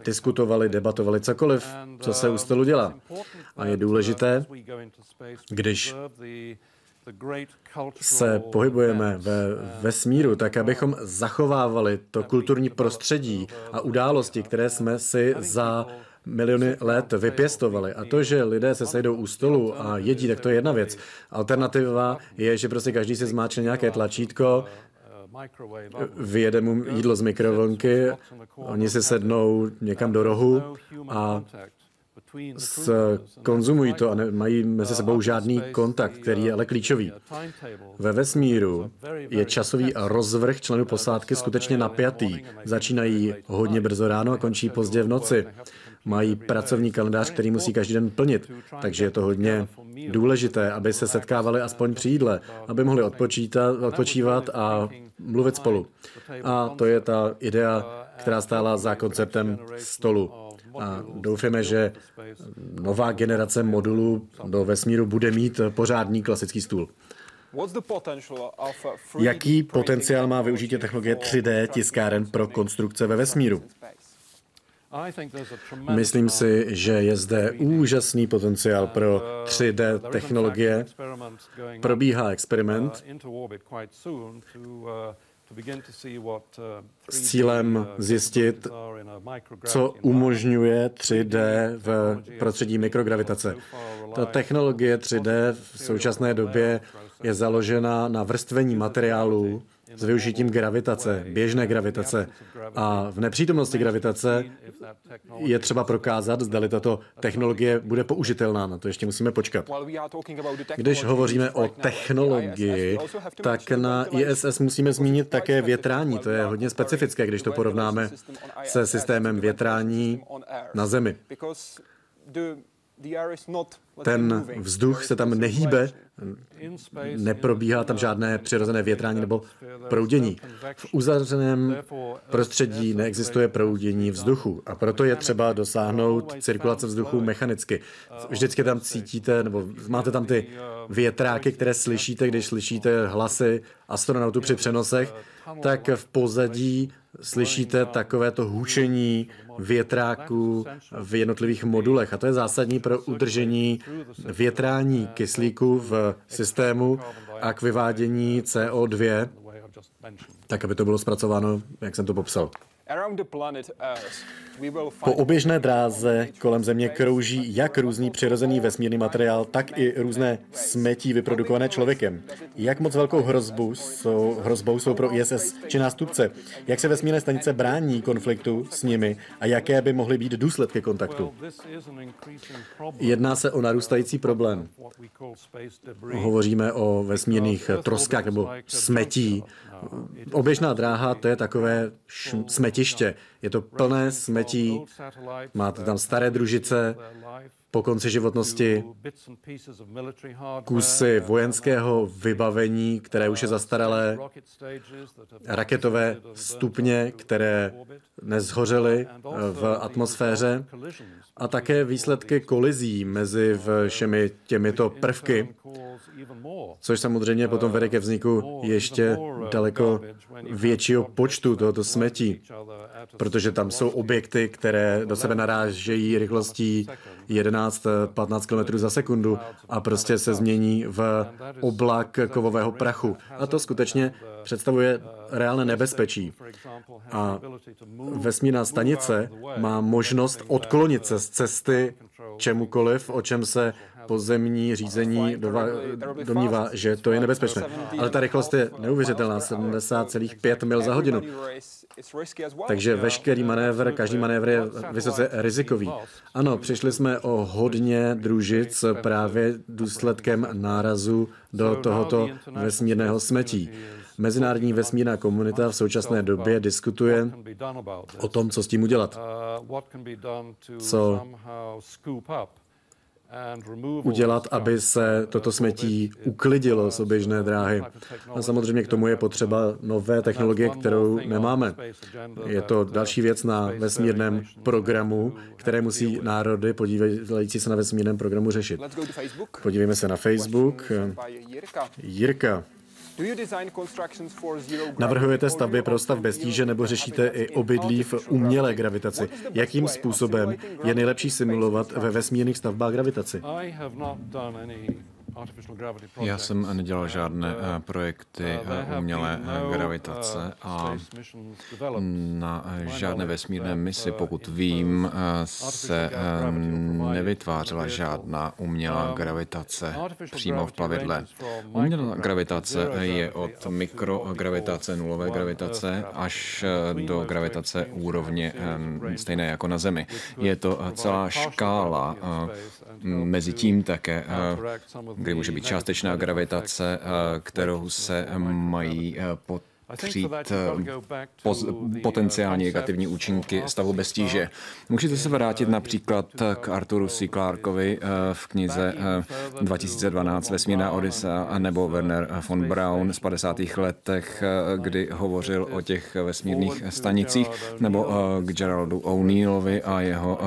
diskutovali, debatovali cokoliv, co se u stolu dělá. A je důležité, když se pohybujeme ve vesmíru, tak abychom zachovávali to kulturní prostředí a události, které jsme si za miliony let vypěstovali. A to, že lidé se sejdou u stolu a jedí, tak to je jedna věc. Alternativa je, že prostě každý si zmáčne nějaké tlačítko, vyjede mu jídlo z mikrovlnky, oni si sednou někam do rohu a konzumují to a nemají mezi sebou žádný kontakt, který je ale klíčový. Ve vesmíru je časový rozvrh členů posádky skutečně napjatý. Začínají hodně brzo ráno a končí pozdě v noci. Mají pracovní kalendář, který musí každý den plnit, takže je to hodně důležité, aby se setkávali aspoň při jídle, aby mohli odpočívat a mluvit spolu. A to je ta idea, která stála za konceptem stolu. A doufáme, že nová generace modulů do vesmíru bude mít pořádný klasický stůl. Jaký potenciál má využití technologie 3D tiskáren pro konstrukce ve vesmíru? Myslím si, že je zde úžasný potenciál pro 3D technologie. Probíhá experiment s cílem zjistit, co umožňuje 3D v prostředí mikrogravitace. Ta technologie 3D v současné době je založena na vrstvení materiálů, s využitím gravitace, běžné gravitace. A v nepřítomnosti gravitace je třeba prokázat, zda tato technologie bude použitelná. Na to ještě musíme počkat. Když hovoříme o technologii, tak na ISS musíme zmínit také větrání. To je hodně specifické, když to porovnáme se systémem větrání na Zemi ten vzduch se tam nehýbe, neprobíhá tam žádné přirozené větrání nebo proudění. V uzavřeném prostředí neexistuje proudění vzduchu a proto je třeba dosáhnout cirkulace vzduchu mechanicky. Vždycky tam cítíte, nebo máte tam ty větráky, které slyšíte, když slyšíte hlasy astronautů při přenosech, tak v pozadí slyšíte takovéto hůčení větráků v jednotlivých modulech. A to je zásadní pro udržení větrání kyslíku v systému a k vyvádění CO2, tak aby to bylo zpracováno, jak jsem to popsal. Po oběžné dráze kolem Země krouží jak různý přirozený vesmírný materiál, tak i různé smetí vyprodukované člověkem. Jak moc velkou hrozbu jsou, hrozbou jsou pro ISS či nástupce? Jak se vesmírné stanice brání konfliktu s nimi a jaké by mohly být důsledky kontaktu? Jedná se o narůstající problém. Hovoříme o vesmírných troskách nebo smetí, Oběžná dráha to je takové smetiště. Je to plné smetí, máte tam staré družice, po konci životnosti kusy vojenského vybavení, které už je zastaralé, raketové stupně, které nezhořely v atmosféře. a také výsledky kolizí mezi všemi těmito prvky, což samozřejmě potom vede ke vzniku ještě daleko většího počtu tohoto smetí, protože tam jsou objekty, které do sebe narážejí rychlostí 11-15 km za sekundu a prostě se změní v oblak kovového prachu. A to skutečně představuje reálné nebezpečí. A vesmírná stanice má možnost odklonit se z cesty čemukoliv, o čem se pozemní řízení domnívá, že to je nebezpečné. Ale ta rychlost je neuvěřitelná, 70,5 mil za hodinu. Takže veškerý manévr, každý manévr je vysoce rizikový. Ano, přišli jsme o hodně družic právě důsledkem nárazu do tohoto vesmírného smetí. Mezinárodní vesmírná komunita v současné době diskutuje o tom, co s tím udělat. Co udělat, aby se toto smetí uklidilo z oběžné dráhy. A samozřejmě k tomu je potřeba nové technologie, kterou nemáme. Je to další věc na vesmírném programu, které musí národy podívající se na vesmírném programu řešit. Podívejme se na Facebook. Jirka. Navrhujete stavby pro stav bez tíže nebo řešíte i obydlí v umělé gravitaci? Jakým způsobem je nejlepší simulovat ve vesmírných stavbách gravitaci? Já jsem nedělal žádné uh, projekty uh, umělé gravitace a na žádné vesmírné misi, pokud vím, se nevytvářela žádná umělá gravitace přímo v plavidle. Umělá gravitace je od mikrogravitace, nulové gravitace až do gravitace úrovně stejné jako na Zemi. Je to celá škála mezi tím také, kdy může být částečná gravitace, kterou se mají pod třít poz, potenciálně negativní účinky stavu bez tíže. Můžete se vrátit například k Arturu C. Clarkovi eh, v knize 2012 eh, Vesmírná Odysa nebo Werner von Braun z 50. letech, eh, kdy hovořil o těch vesmírných stanicích, nebo k Geraldu O'Neillovi a jeho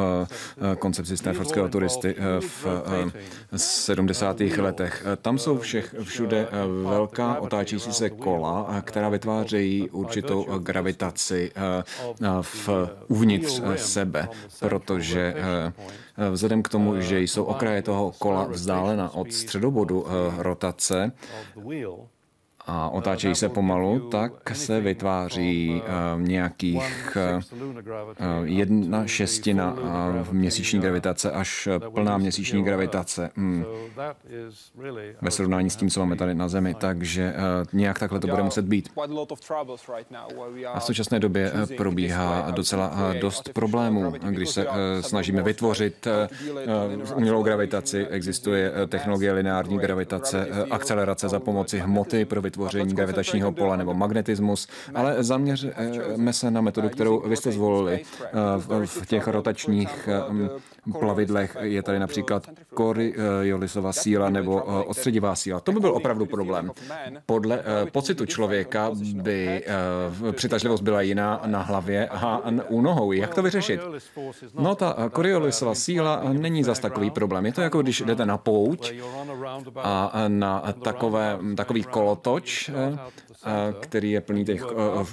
koncepci Stanfordského turisty v 70. letech. Tam jsou všech, všude velká otáčící se kola, která vytváří vytvářejí určitou gravitaci eh, eh, v uvnitř eh, sebe, protože vzhledem k tomu, že jsou okraje toho kola vzdálena od středobodu rotace, a otáčejí se pomalu, tak se vytváří uh, nějakých uh, jedna šestina měsíční gravitace až plná měsíční gravitace hmm. ve srovnání s tím, co máme tady na Zemi. Takže nějak takhle to bude muset být. A v současné době probíhá docela dost problémů, když se snažíme vytvořit umělou gravitaci. Existuje technologie lineární gravitace, akcelerace za pomoci hmoty pro vytvoření vytvoření gravitačního pole nebo magnetismus, ale zaměřme se na metodu, kterou vy jste zvolili v těch rotačních plavidlech. Je tady například Coriolisova síla nebo odstředivá síla. To by byl opravdu problém. Podle eh, pocitu člověka by eh, přitažlivost byla jiná na hlavě a u nohou. Jak to vyřešit? No ta Coriolisova síla není zas takový problém. Je to jako když jdete na pouť a na takové, takový kolotoč, which který je plný těch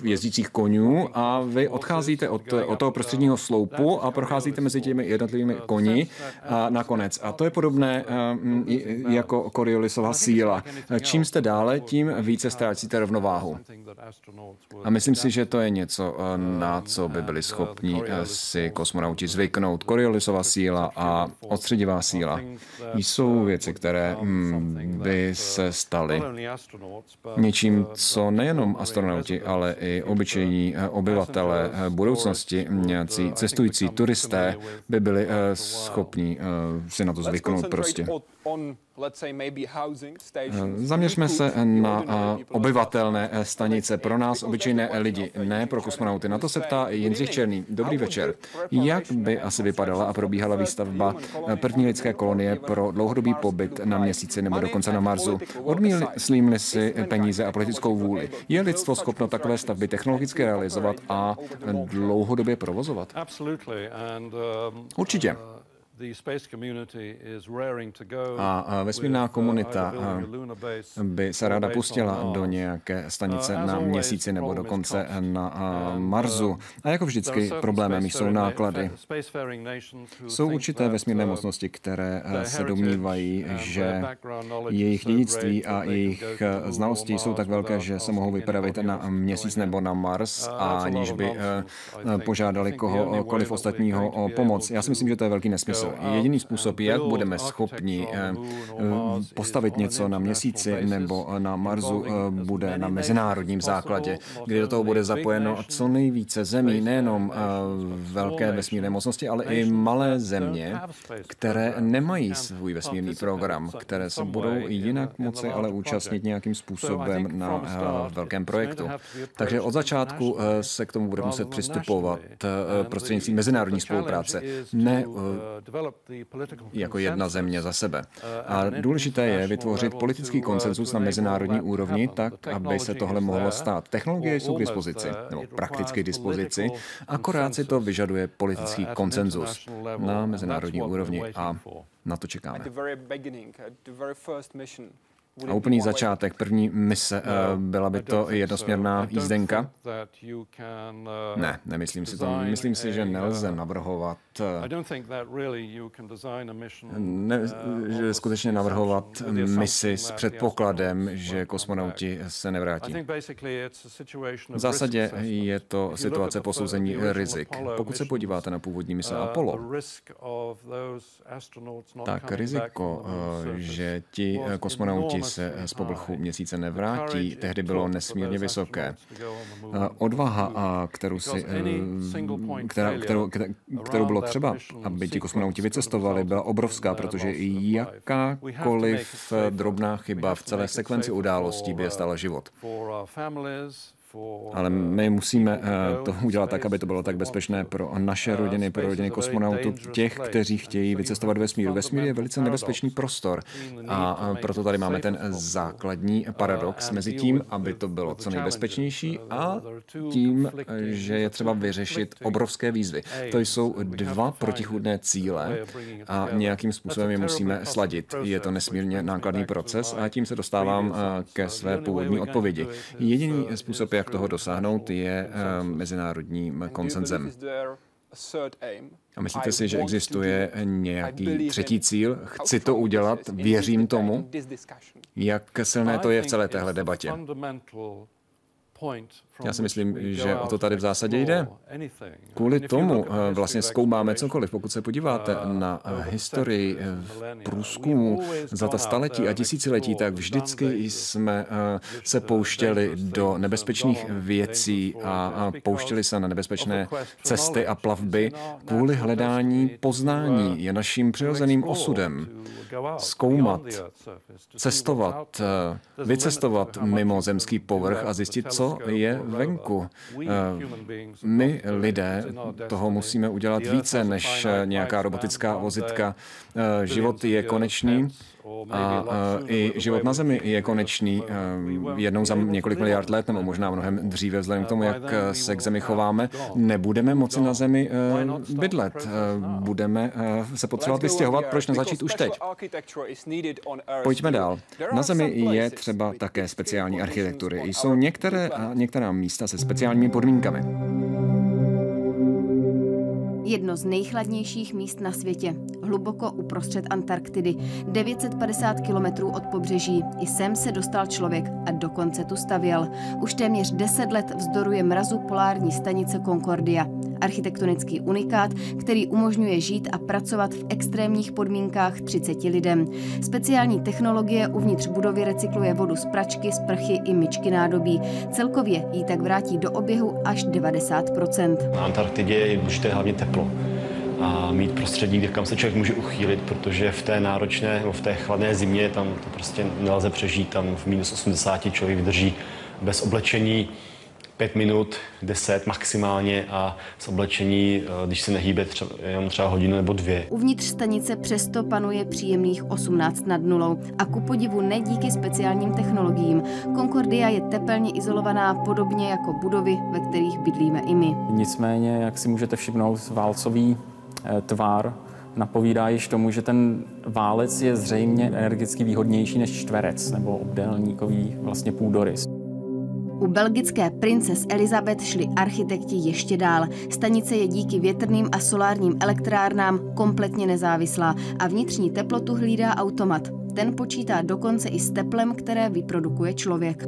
jezdících konňů a vy odcházíte od, od toho prostředního sloupu a procházíte mezi těmi jednotlivými koni a nakonec. A to je podobné jako Coriolisova síla. Čím jste dále, tím více ztrácíte rovnováhu. A myslím si, že to je něco, na co by byli schopni si kosmonauti zvyknout. Coriolisova síla a odstředivá síla jsou věci, které by se staly něčím, co nejenom astronauti, ale i obyčejní eh, obyvatele eh, budoucnosti, nějací cestující turisté by byli eh, schopni si na to zvyknout prostě. Zaměřme se na obyvatelné stanice, pro nás obyčejné lidi, ne pro kosmonauty. Na to se ptá Jindřich Černý. Dobrý večer. Jak by asi vypadala a probíhala výstavba první lidské kolonie pro dlouhodobý pobyt na měsíci nebo dokonce na Marsu? Odmýslím-li si peníze a politickou vůli? Je lidstvo schopno takové stavby technologicky realizovat a dlouhodobě provozovat? Určitě. A vesmírná komunita by se ráda pustila do nějaké stanice uh, na měsíci nebo dokonce na Marsu. A jako vždycky problémem jsou náklady. Jsou určité vesmírné mocnosti, které se domnívají, že jejich dědictví a jejich znalosti jsou tak velké, že se mohou vypravit na měsíc nebo na Mars, uh, aniž by požádali kohokoliv ostatního o pomoc. Já si myslím, že to je velký nesmysl. Jediný způsob jak budeme schopni eh, eh, postavit něco na měsíci nebo na Marsu, eh, bude na mezinárodním základě, kdy do toho bude zapojeno co nejvíce zemí, nejenom velké vesmírné mocnosti, ale i malé země, které nemají svůj vesmírný program, které se budou jinak moci ale účastnit nějakým způsobem na velkém projektu. Takže od začátku se k tomu bude muset přistupovat prostřednictvím mezinárodní spolupráce, ne jako jedna země za sebe. A důležité je vytvořit politický konsenzus na mezinárodní úrovni tak, aby se tohle mohlo stát. Technologie jsou k dispozici, nebo prakticky k dispozici, akorát si to vyžaduje politický konsenzus na mezinárodní úrovni a na to čekáme. A úplný začátek, první mise, eh, byla by to jednosměrná jízdenka? Ne, nemyslím si to. Myslím si, že nelze navrhovat ne, že skutečně navrhovat misi s předpokladem, že kosmonauti se nevrátí. V zásadě je to situace posouzení rizik. Pokud se podíváte na původní mise Apollo, tak riziko, že ti kosmonauti se z povrchu měsíce nevrátí, tehdy bylo nesmírně vysoké. Odvaha, kterou, si, která, kterou, kterou bylo třeba, aby ti kosmonauti vycestovali, byla obrovská, protože jakákoliv drobná chyba v celé sekvenci událostí by je stala život. Ale my musíme eh, to udělat tak, aby to bylo tak bezpečné pro naše rodiny, pro rodiny kosmonautů, těch, kteří chtějí vycestovat do vesmíru. Vesmír je velice nebezpečný prostor. A proto tady máme ten základní paradox mezi tím, aby to bylo co nejbezpečnější a tím, že je třeba vyřešit obrovské výzvy. To jsou dva protichůdné cíle a nějakým způsobem je musíme sladit. Je to nesmírně nákladný proces a tím se dostávám eh, ke své původní odpovědi. Jediný způsob, jak toho dosáhnout, je eh, mezinárodním konsenzem. A myslíte si, že existuje nějaký třetí cíl? Chci to udělat, věřím tomu. Jak silné to je v celé téhle debatě? Já si myslím, že o to tady v zásadě jde. Kvůli tomu eh, vlastně zkoumáme cokoliv. Pokud se podíváte na eh, historii eh, průzkumu za ta staletí a tisíciletí, tak vždycky jsme se pouštěli do nebezpečných věcí a pouštěli se na nebezpečné cesty a plavby kvůli hledání poznání. Je naším přirozeným osudem zkoumat, cestovat, vycestovat mimo zemský povrch a zjistit, co je venku. Eh, my lidé toho musíme udělat více než nějaká robotická vozitka. Eh, život je konečný a i život na Zemi je konečný eh, jednou za několik miliard let, nebo možná mnohem dříve, vzhledem k tomu, jak se k Zemi chováme. Nebudeme moci na Zemi bydlet. Budeme se potřebovat vystěhovat. Proč nezačít už teď? Pojďme dál. Na Zemi je třeba také speciální architektury. Jsou některé, některá místa se speciálními podmínkami. Jedno z nejchladnějších míst na světě, hluboko uprostřed Antarktidy, 950 kilometrů od pobřeží. I sem se dostal člověk a dokonce tu stavěl. Už téměř 10 let vzdoruje mrazu polární stanice Concordia. Architektonický unikát, který umožňuje žít a pracovat v extrémních podmínkách 30 lidem. Speciální technologie uvnitř budovy recykluje vodu z pračky, sprchy i myčky nádobí. Celkově jí tak vrátí do oběhu až 90 Na Antarktidě je důležité hlavně teplo a mít prostředí, kde kam se člověk může uchýlit, protože v té náročné nebo v té chladné zimě tam to prostě nelze přežít. Tam v minus 80 člověk vydrží bez oblečení 5 minut, 10 maximálně a z oblečení, eh, když se nehýbe třeba, jenom třeba hodinu nebo dvě. Uvnitř stanice přesto panuje příjemných 18 nad nulou a ku podivu ne díky speciálním technologiím. Concordia je tepelně izolovaná podobně jako budovy, ve kterých bydlíme i my. Nicméně, jak si můžete všimnout, válcový eh, tvar napovídá již tomu, že ten válec je zřejmě energicky výhodnější než čtverec nebo obdélníkový vlastně půdorys. U belgické princes Elizabeth šli architekti ještě dál. Stanice je díky větrným a solárním elektrárnám kompletně nezávislá a vnitřní teplotu hlídá automat. Ten počítá dokonce i s teplem, které vyprodukuje člověk.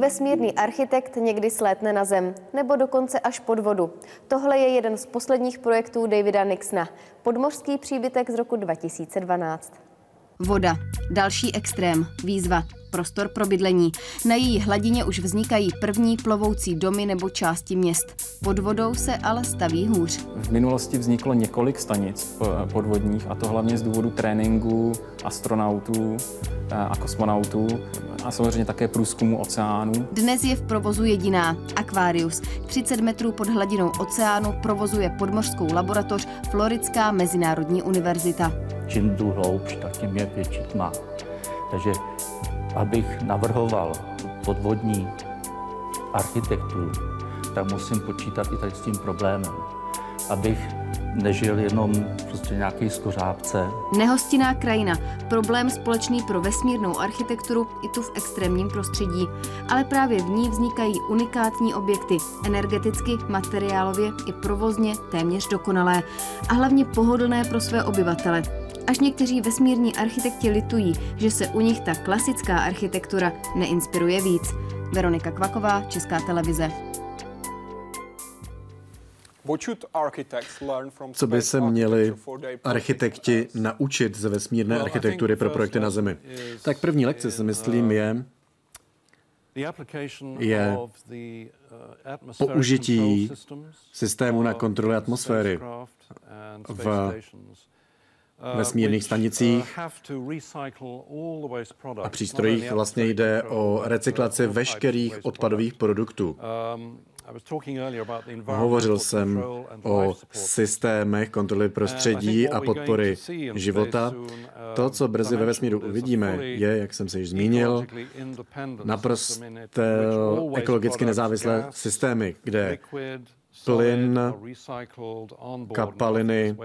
Vesmírný architekt někdy slétne na Zem, nebo dokonce až pod vodu. Tohle je jeden z posledních projektů Davida Nixona. Podmořský příbytek z roku 2012. Voda. Další extrém. Výzva. Prostor pro bydlení. Na její hladině už vznikají první plovoucí domy nebo části měst. Pod vodou se ale staví hůř. V minulosti vzniklo několik stanic podvodních, a to hlavně z důvodu tréninku astronautů eh, a kosmonautů a samozřejmě také průzkumu oceánu. Dnes je v provozu jediná Aquarius. 30 metrů pod hladinou oceánu provozuje podmořskou laboratoř Floridská mezinárodní univerzita. Čím jdu hloubš, tak tím je větší tma. Takže abych navrhoval podvodní architekturu, tak musím počítat i tady s tím problémem. Abych nežil jenom prostě nějaký skořápce. Nehostinná krajina, problém společný pro vesmírnou architekturu i tu v extrémním prostředí. Ale právě v ní vznikají unikátní objekty, energeticky, materiálově i provozně téměř dokonalé a hlavně pohodlné pro své obyvatele. Až někteří vesmírní architekti litují, že se u nich ta klasická architektura neinspiruje víc. Veronika Kvaková, Česká televize. Co by se měli architekti naučit ze vesmírné architektury pro projekty na Zemi? Tak první lekce si myslím uh, je, je použití systému na kontrolu atmosféry v vesmírných stanicích a přístrojích vlastně jde o recyklaci veškerých odpadových produktů. Hovořil jsem o systémech kontroly prostředí a podpory života. To, co brzy ve vesmíru uvidíme, je, jak jsem se již zmínil, naprosto ekologicky nezávislé systémy, kde plyn, kapaliny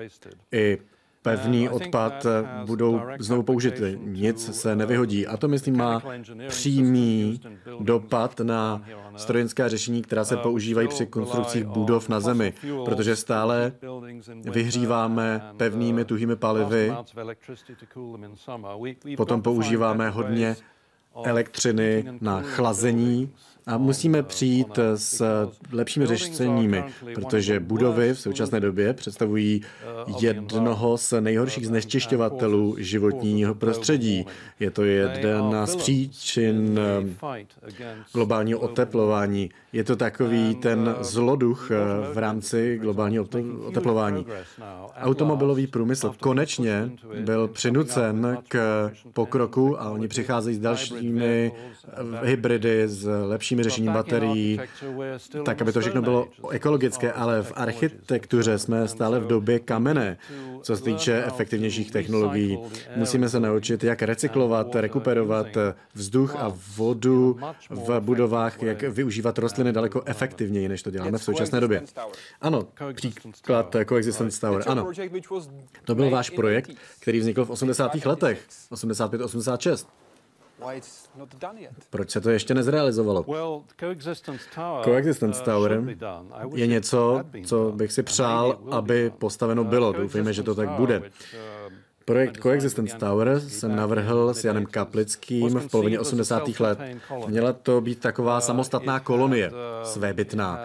i pevný odpad budou znovu použity. Nic se nevyhodí. A to, myslím, má přímý dopad na strojenská řešení, která se používají při konstrukcích budov na Zemi, protože stále vyhříváme pevnými tuhými palivy, potom používáme hodně elektřiny na chlazení a musíme přijít s lepšími řešeními, protože budovy v současné době představují jednoho z nejhorších znečišťovatelů životního prostředí. Je to jedna z příčin globálního oteplování. Je to takový ten zloduch v rámci globálního oteplování. Automobilový průmysl konečně byl přinucen k pokroku a oni přicházejí s dalšími hybridy, s lepšími lepšími řešením baterií, tak aby to všechno bylo ekologické, ale v architektuře jsme stále v době kamene, co se týče efektivnějších technologií. Musíme se naučit, jak recyklovat, rekuperovat vzduch a vodu v budovách, jak využívat rostliny daleko efektivněji, než to děláme v současné době. Ano, příklad Coexistence Tower. Ano, to byl váš projekt, který vznikl v 80. letech, 85-86. Proč se to ještě nezrealizovalo? Coexistence Tower uh, je něco, co bych si přál, aby postaveno uh, bylo. Doufejme, že to tak bude. Uh, Projekt Coexistence Tower jsem navrhl s Janem Kaplickým v polovině 80. let. Měla to být taková samostatná kolonie, svébytná.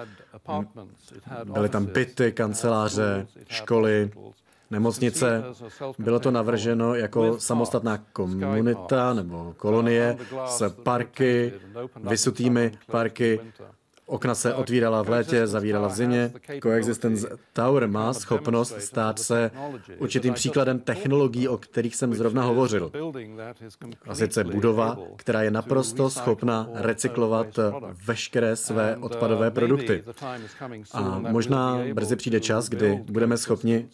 Byly tam byty, kanceláře, školy, nemocnice. Bylo to navrženo jako samostatná komunita nebo kolonie s parky, vysutými parky. Okna se otvírala v létě, zavírala v zimě. Coexistence Tower má schopnost stát se určitým příkladem technologií, o kterých jsem zrovna hovořil. A sice budova, která je naprosto schopna recyklovat veškeré své odpadové produkty. A možná brzy přijde čas, kdy budeme schopni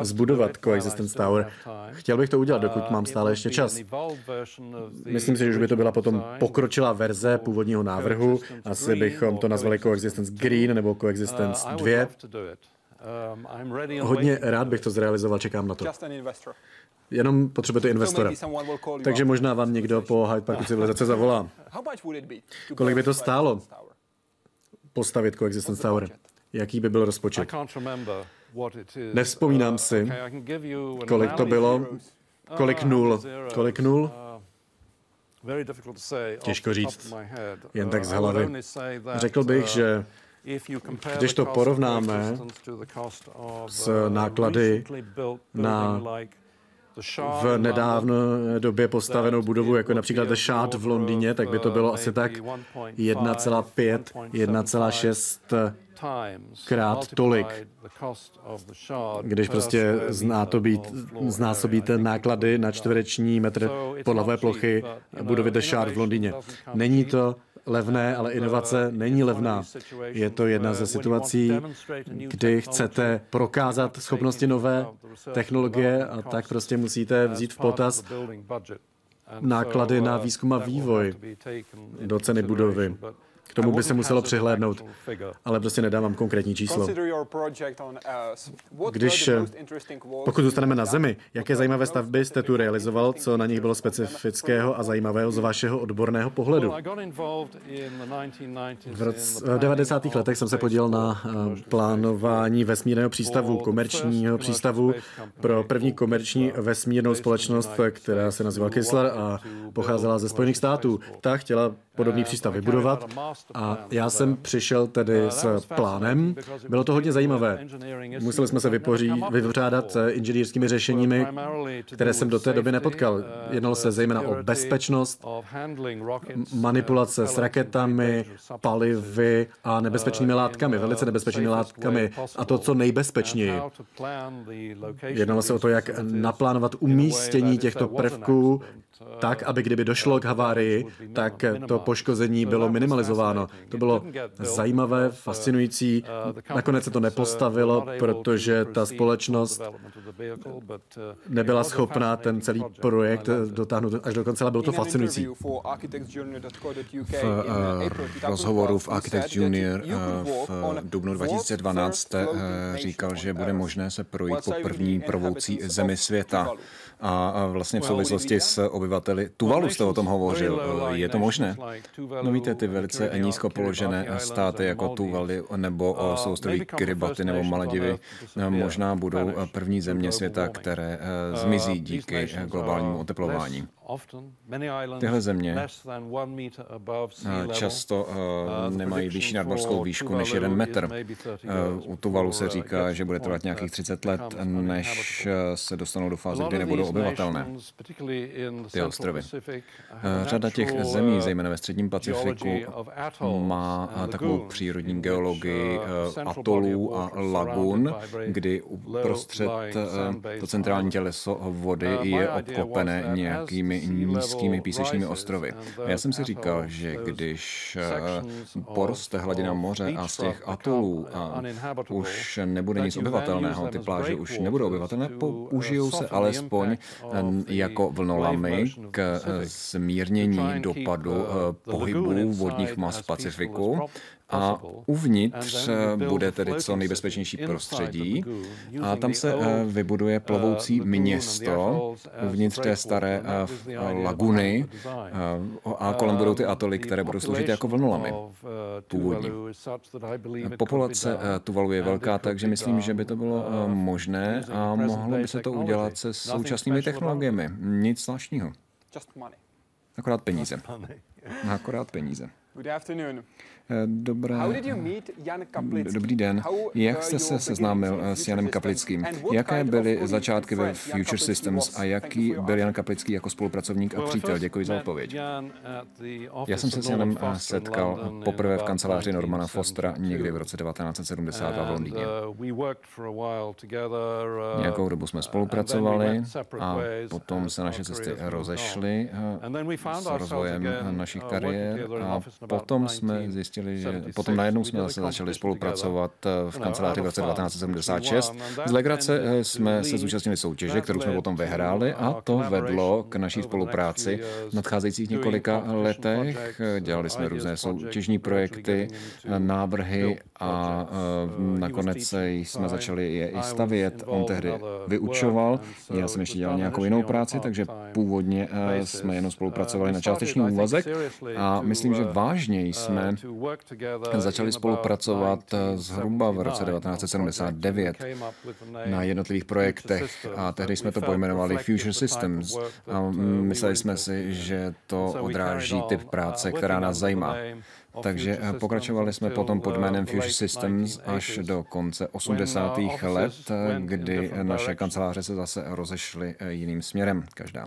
zbudovat Coexistence Tower. Chtěl bych to udělat, dokud mám stále ještě čas. Myslím si, že už by to byla potom pokročilá verze původního návrhu. Asi bychom to nazvali Coexistence Green nebo Coexistence 2. Hodně rád bych to zrealizoval, čekám na to. Jenom potřebujete investora. Takže možná vám někdo po Hyde Parku civilizace zavolá. Kolik by to stálo postavit Coexistence Tower? Jaký by byl rozpočet? Nevzpomínám si, kolik to bylo, kolik nul, kolik nul. Těžko říct, jen tak z hlavy. Řekl bych, že když to porovnáme s náklady na v nedávné době postavenou budovu, jako například The Shard v Londýně, tak by to bylo asi tak 1,5, 1,6 krát tolik, když prostě znásobíte náklady na čtvereční metr podlahové plochy budovy The Shard v Londýně. Není to levné, ale inovace není levná. Je to jedna ze situací, kdy chcete prokázat schopnosti nové technologie a tak prostě musíte vzít v potaz náklady na výzkum a vývoj do ceny budovy. K tomu by se muselo přihlédnout, ale prostě nedávám konkrétní číslo. Když, pokud zůstaneme na Zemi, jaké zajímavé stavby jste tu realizoval, co na nich bylo specifického a zajímavého z vašeho odborného pohledu? V 90. letech jsem se podílel na plánování vesmírného přístavu, komerčního přístavu pro první komerční vesmírnou společnost, která se nazývala Kessler a pocházela ze Spojených států. Ta chtěla podobný přístav vybudovat a já jsem přišel tedy s plánem. Bylo to hodně zajímavé. Museli jsme se vypoří, vypořádat inženýrskými řešeními, které jsem do té doby nepotkal. Jednalo se zejména o bezpečnost, manipulace s raketami, palivy a nebezpečnými látkami, velice nebezpečnými látkami a to, co nejbezpečněji. Jednalo se o to, jak naplánovat umístění těchto prvků tak, aby kdyby došlo k havárii, tak to poškození bylo minimalizováno. To bylo zajímavé, fascinující. Nakonec se to nepostavilo, protože ta společnost nebyla schopná ten celý projekt dotáhnout až do konce, ale bylo to fascinující. V uh, rozhovoru v Architect Junior uh, v dubnu 2012 říkal, že bude možné se projít po první provoucí zemi světa. A vlastně v souvislosti s obyvateli Tuvalu jste o tom hovořil. Je to možné? No víte, ty velice nízko položené státy jako Tuvaly nebo uh, souostroví Kiribati nebo Maledivy možná budou první země světa, které zmizí díky globálnímu oteplování. Tyhle země často uh, nemají vyšší nadmořskou výšku než jeden metr. Uh, u Tuvalu se říká, že bude trvat nějakých 30 let, než se dostanou do fáze, kdy nebudou obyvatelné ty ostrovy. Řada těch zemí, zejména ve středním Pacifiku, má takovou přírodní geologii atolů a lagun, kdy uprostřed to centrální těleso vody je obklopené nějakými těmi nízkými písečnými ostrovy. A já jsem si říkal, že když eh, poroste hladina moře a z těch atolů a už nebude nic obyvatelného, ty pláže už nebudou obyvatelné, použijou se alespoň eh, jako vlnolamy k eh, zmírnění dopadu pohybu vodních mas Pacifiku a uvnitř bude tedy co nejbezpečnější prostředí a tam se eh, vybuduje plovoucí město uvnitř té staré eh, laguny eh, a kolem budou ty atoly, které budou sloužit jako vlnolamy původní. Populace Tuvalu je velká, takže myslím, že by to bylo možné a mohlo by se to udělat se současnými technologiemi. Nic zvláštního. Akorát peníze. Akorát peníze. Eh, dobré, dobrý den. Jak jste se seznámil eh, s Janem Kaplickým? Jaké byly začátky ve Future Systems a jaký byl Jan Kaplický jako spolupracovník a přítel? Děkuji za odpověď. Já jsem se s Janem eh, setkal poprvé v kanceláři Normana Fostera někdy v roce 1972 v Londýně. Nějakou dobu jsme spolupracovali a potom se naše cesty rozešly s rozvojem našich kariér a potom jsme zjistili, zjistili, že potom najednou jsme zase začali spolupracovat eh, v kanceláři v roce 1976. Z Legrace eh, jsme se zúčastnili soutěže, kterou jsme potom vyhráli a to vedlo k naší spolupráci v nadcházejících několika letech. Dělali jsme různé soutěžní projekty, návrhy a eh, nakonec jsme začali je i stavět. On tehdy vyučoval, já jsem ještě dělal nějakou jinou práci, takže původně jsme jenom spolupracovali na částečný úvazek a myslím, že vážně jsme Začali spolupracovat eh, zhruba v roce 1979 na jednotlivých projektech a tehdy jsme to pojmenovali Future Systems a mysleli jsme si, že to odráží typ práce, která nás zajímá. Takže eh, pokračovali jsme potom pod jménem Future Systems až do konce 80. let, eh, kdy naše kanceláře se zase rozešly jiným směrem, každá.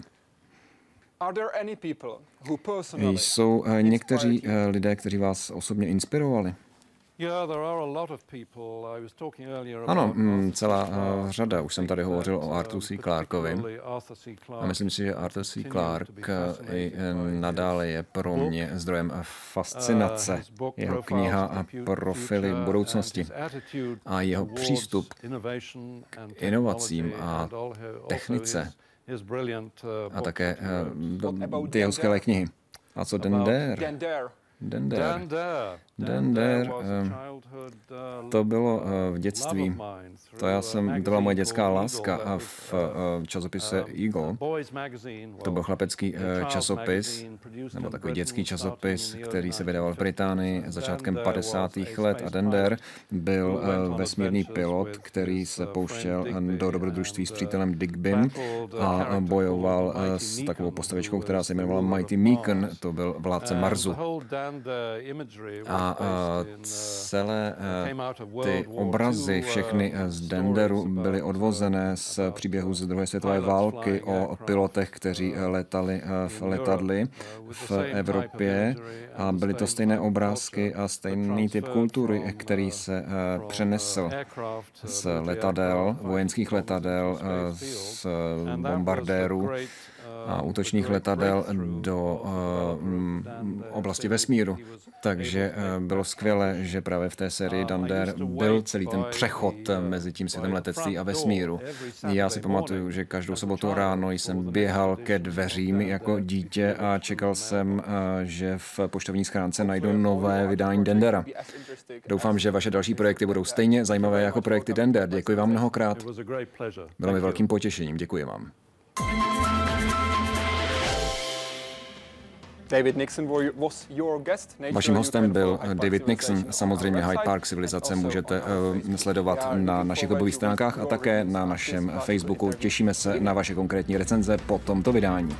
Jsou eh, někteří eh, lidé, kteří vás osobně inspirovali? Ano, mm, celá uh, řada. Už jsem tady hovořil o Arthur C. Clarkovi. A myslím si, že Arthur C. Clark i nadále je pro mě zdrojem fascinace. Jeho kniha a profily budoucnosti a jeho přístup k inovacím a technice a také uh, ty jeho skvělé knihy. A co Den Der? Dender. Dender, to bylo v dětství. To, já jsem, to byla moje dětská láska a v časopise Eagle, to byl chlapecký časopis, nebo takový dětský časopis, který se vydával v Británii začátkem 50. let a Dender byl vesmírný pilot, který se pouštěl do dobrodružství s přítelem Digbym a bojoval s takovou postavičkou, která se jmenovala Mighty Meekon, to byl vládce Marsu. A celé ty obrazy, všechny z Denderu, byly odvozené z příběhu z druhé světové války o pilotech, kteří letali v letadly v Evropě. A byly to stejné obrázky a stejný typ kultury, který se přenesl z letadel, vojenských letadel, z bombardérů a útočných letadel do uh, oblasti vesmíru. Takže uh, bylo skvělé, že právě v té sérii Dunder byl celý ten přechod mezi tím světem letectví a vesmíru. Já si pamatuju, že každou sobotu ráno jsem běhal ke dveřím jako dítě a čekal jsem, uh, že v poštovní schránce najdu nové vydání Dendera. Doufám, že vaše další projekty budou stejně zajímavé jako projekty Dender. Děkuji vám mnohokrát. Bylo mi velkým potěšením. Děkuji vám. David Nixon was your guest. Vaším hostem byl David Nixon. Samozřejmě Hyde Park civilizace můžete uh, sledovat na našich webových stránkách a také na našem Facebooku. Těšíme se na vaše konkrétní recenze po tomto vydání.